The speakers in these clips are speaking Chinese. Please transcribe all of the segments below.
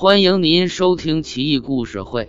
欢迎您收听《奇异故事会·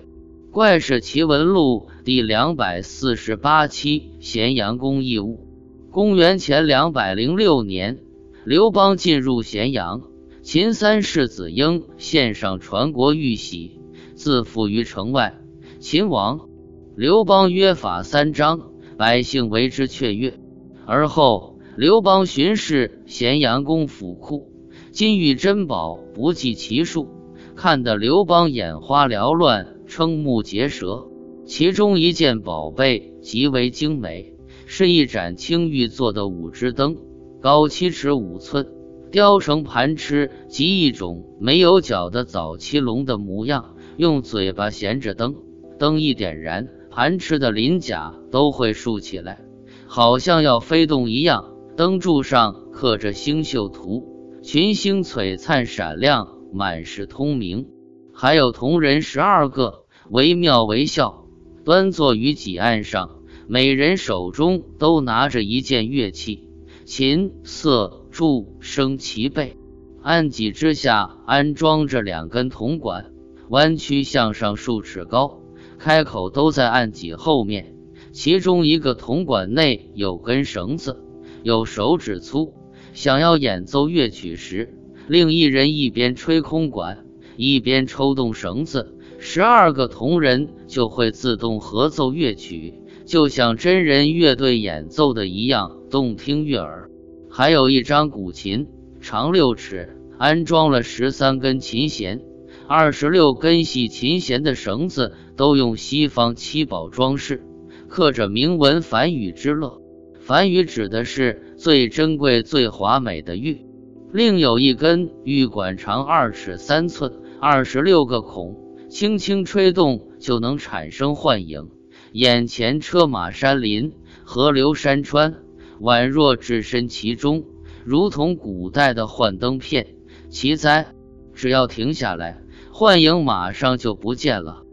怪事奇闻录》第两百四十八期：咸阳宫异物。公元前两百零六年，刘邦进入咸阳，秦三世子婴献上传国玉玺，自负于城外。秦王刘邦约法三章，百姓为之雀跃。而后，刘邦巡视咸阳宫府库，金玉珍宝不计其数。看得刘邦眼花缭乱，瞠目结舌。其中一件宝贝极为精美，是一盏青玉做的五支灯，高七尺五寸，雕成盘螭及一种没有脚的早期龙的模样，用嘴巴衔着灯，灯一点燃，盘螭的鳞甲都会竖起来，好像要飞动一样。灯柱上刻着星宿图，群星璀璨闪亮。满是通明，还有铜人十二个，惟妙惟肖，端坐于几案上，每人手中都拿着一件乐器，琴、瑟、柱、笙齐备。案几之下安装着两根铜管，弯曲向上数尺高，开口都在案几后面。其中一个铜管内有根绳子，有手指粗，想要演奏乐曲时。另一人一边吹空管，一边抽动绳子，十二个铜人就会自动合奏乐曲，就像真人乐队演奏的一样，动听悦耳。还有一张古琴，长六尺，安装了十三根琴弦，二十六根系琴弦的绳子都用西方七宝装饰，刻着铭文“梵语之乐”。梵语指的是最珍贵、最华美的玉。另有一根玉管，长二尺三寸，二十六个孔，轻轻吹动就能产生幻影。眼前车马山林、河流山川，宛若置身其中，如同古代的幻灯片。奇哉！只要停下来，幻影马上就不见了。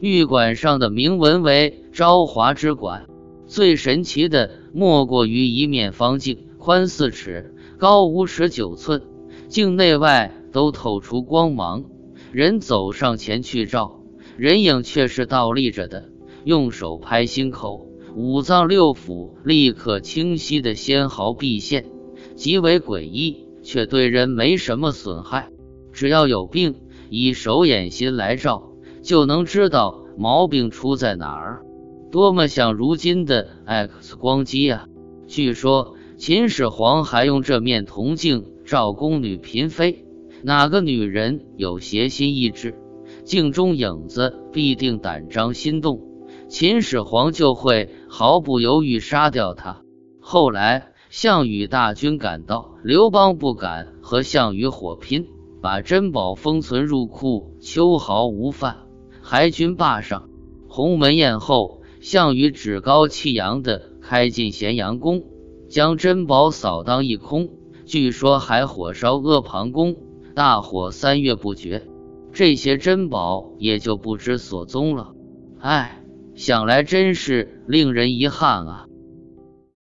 玉管上的铭文为“朝华之管”。最神奇的莫过于一面方镜，宽四尺。高五尺九寸，镜内外都透出光芒。人走上前去照，人影却是倒立着的，用手拍心口，五脏六腑立刻清晰的纤毫毕现，极为诡异，却对人没什么损害。只要有病，以手眼心来照，就能知道毛病出在哪儿。多么像如今的 X 光机啊！据说。秦始皇还用这面铜镜照宫女嫔妃，哪个女人有邪心意志，镜中影子必定胆张心动，秦始皇就会毫不犹豫杀掉她。后来项羽大军赶到，刘邦不敢和项羽火拼，把珍宝封存入库，秋毫无犯，还军霸上。鸿门宴后，项羽趾高气扬地开进咸阳宫。将珍宝扫荡一空，据说还火烧阿房宫，大火三月不绝，这些珍宝也就不知所踪了。唉，想来真是令人遗憾啊。